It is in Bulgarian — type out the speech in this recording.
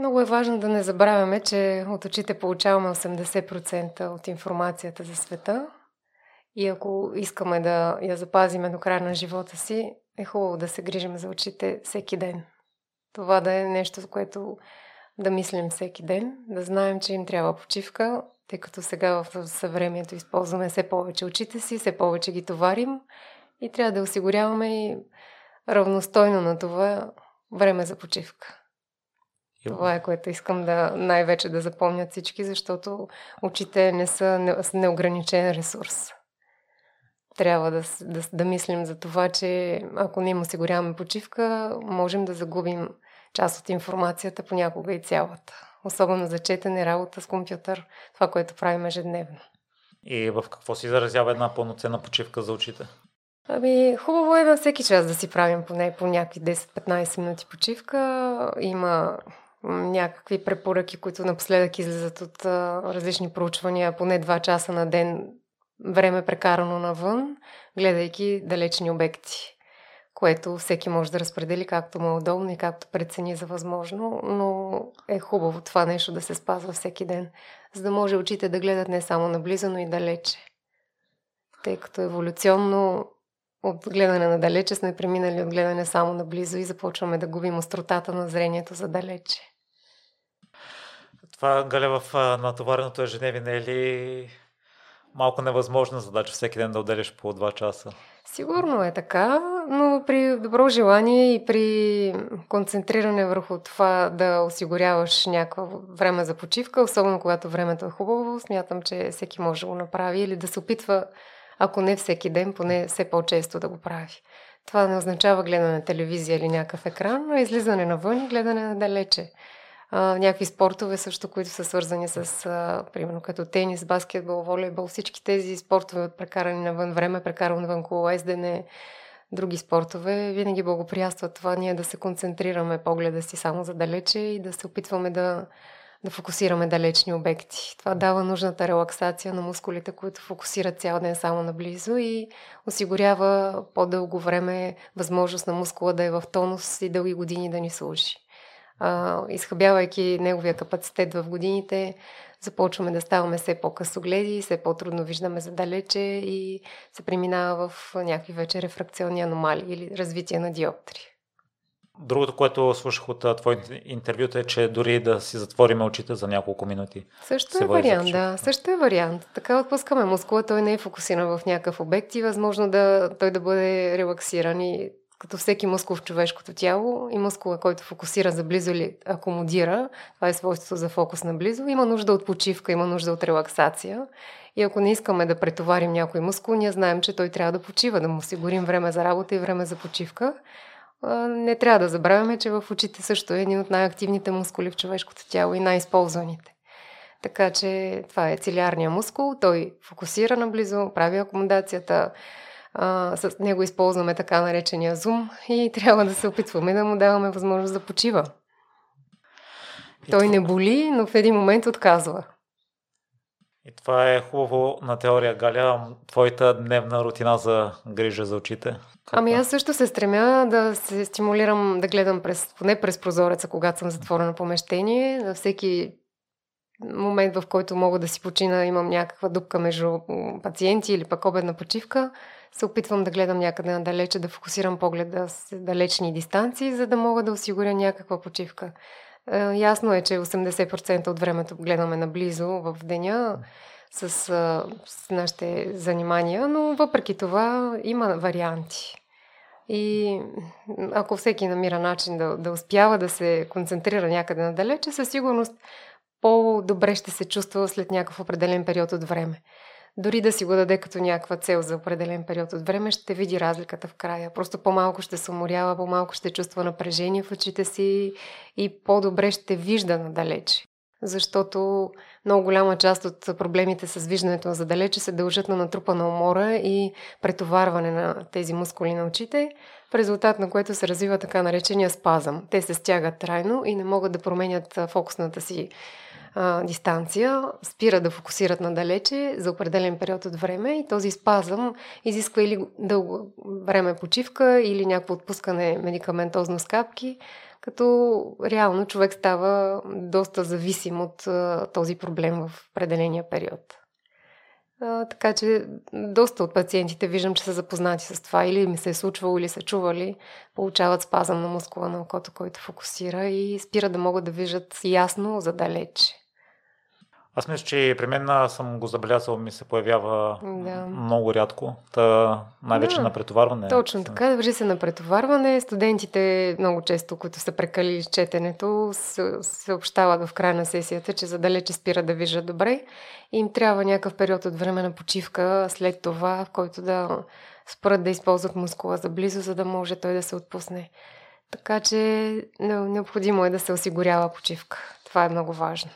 Много е важно да не забравяме, че от очите получаваме 80% от информацията за света и ако искаме да я запазиме до края на живота си, е хубаво да се грижим за очите всеки ден. Това да е нещо, което да мислим всеки ден, да знаем, че им трябва почивка, тъй като сега в съвремието използваме все повече очите си, все повече ги товарим и трябва да осигуряваме и равностойно на това време за почивка. Това е което искам да най-вече да запомнят всички, защото очите не са неограничен ресурс. Трябва да, да, да мислим за това, че ако не им осигуряваме почивка, можем да загубим част от информацията, понякога и цялата. Особено за четене, работа с компютър, това, което правим ежедневно. И в какво си заразява една пълноценна почивка за очите? Ами, хубаво е на всеки час да си правим поне по някакви 10-15 минути почивка. Има някакви препоръки, които напоследък излизат от а, различни проучвания, поне 2 часа на ден време прекарано навън, гледайки далечни обекти, което всеки може да разпредели както му е удобно и както прецени за възможно, но е хубаво това нещо да се спазва всеки ден, за да може очите да гледат не само наблизо, но и далече. Тъй като еволюционно от гледане на далече сме преминали от гледане само наблизо и започваме да губим остротата на зрението за далече. Това, Галя, в натовареното ежедневие не е ли малко невъзможна задача всеки ден да отделяш по 2 часа? Сигурно е така, но при добро желание и при концентриране върху това да осигуряваш някакво време за почивка, особено когато времето е хубаво, смятам, че всеки може да го направи или да се опитва, ако не всеки ден, поне все по-често да го прави. Това не означава гледане на телевизия или някакъв екран, а излизане навън и гледане на далече а, някакви спортове също, които са свързани с, а, примерно, като тенис, баскетбол, волейбол, всички тези спортове прекарани навън време, прекарано навън колоездене, други спортове, винаги благоприятстват това ние да се концентрираме погледа си само за далече и да се опитваме да, да фокусираме далечни обекти. Това дава нужната релаксация на мускулите, които фокусират цял ден само наблизо и осигурява по-дълго време възможност на мускула да е в тонус и дълги години да ни служи а, изхъбявайки неговия капацитет в годините, започваме да ставаме все по-късогледи, все по-трудно виждаме задалече и се преминава в някакви вече рефракционни аномалии или развитие на диоптри. Другото, което слушах от твоите интервюта е, че дори да си затвориме очите за няколко минути. Също е вариант, да. Също е вариант. Така отпускаме мускула, той не е фокусиран в някакъв обект и възможно да той да бъде релаксиран и като всеки мускул в човешкото тяло и мускула, който фокусира за близо или акомодира, това е свойството за фокус на близо, има нужда от почивка, има нужда от релаксация. И ако не искаме да претоварим някой мускул, ние знаем, че той трябва да почива, да му осигурим време за работа и време за почивка. Не трябва да забравяме, че в очите също е един от най-активните мускули в човешкото тяло и най-използваните. Така че това е цилиарния мускул, той фокусира наблизо, прави акомодацията, а, с него използваме така наречения зум и трябва да се опитваме да му даваме възможност да почива. Той не боли, но в един момент отказва. И това е хубаво на теория, Галя. Твоята дневна рутина за грижа за очите? Как ами аз също се стремя да се стимулирам да гледам през, поне през прозореца, когато съм затворено помещение. На всеки момент, в който мога да си почина, имам някаква дупка между пациенти или пък обедна почивка се опитвам да гледам някъде надалече, да фокусирам погледа с далечни дистанции, за да мога да осигуря някаква почивка. Е, ясно е, че 80% от времето гледаме наблизо в деня с, с нашите занимания, но въпреки това има варианти. И ако всеки намира начин да, да успява да се концентрира някъде надалече, със сигурност по-добре ще се чувства след някакъв определен период от време дори да си го даде като някаква цел за определен период от време, ще види разликата в края. Просто по-малко ще се уморява, по-малко ще чувства напрежение в очите си и по-добре ще вижда надалече. Защото много голяма част от проблемите с виждането за далече се дължат на натрупана умора и претоварване на тези мускули на очите, в резултат на което се развива така наречения спазъм. Те се стягат трайно и не могат да променят фокусната си а, дистанция, спира да фокусират надалече за определен период от време и този спазъм изисква или дълго време почивка, или някакво отпускане медикаментозно с капки, като реално човек става доста зависим от а, този проблем в определения период. А, така че доста от пациентите виждам, че са запознати с това или ми се е случвало, или са чували, получават спазъм на мускула на окото, който фокусира и спира да могат да виждат ясно задалече. Аз мисля, че при мен съм го забелязал, ми се появява да. много рядко. Та, най-вече да, на претоварване. Точно така, държи се на претоварване. Студентите много често, които са прекалили с четенето, съобщават в края на сесията, че задалече спира да виждат добре. И им трябва някакъв период от време на почивка след това, в който да спрат да използват мускула за близо, за да може той да се отпусне. Така че необходимо е да се осигурява почивка. Това е много важно.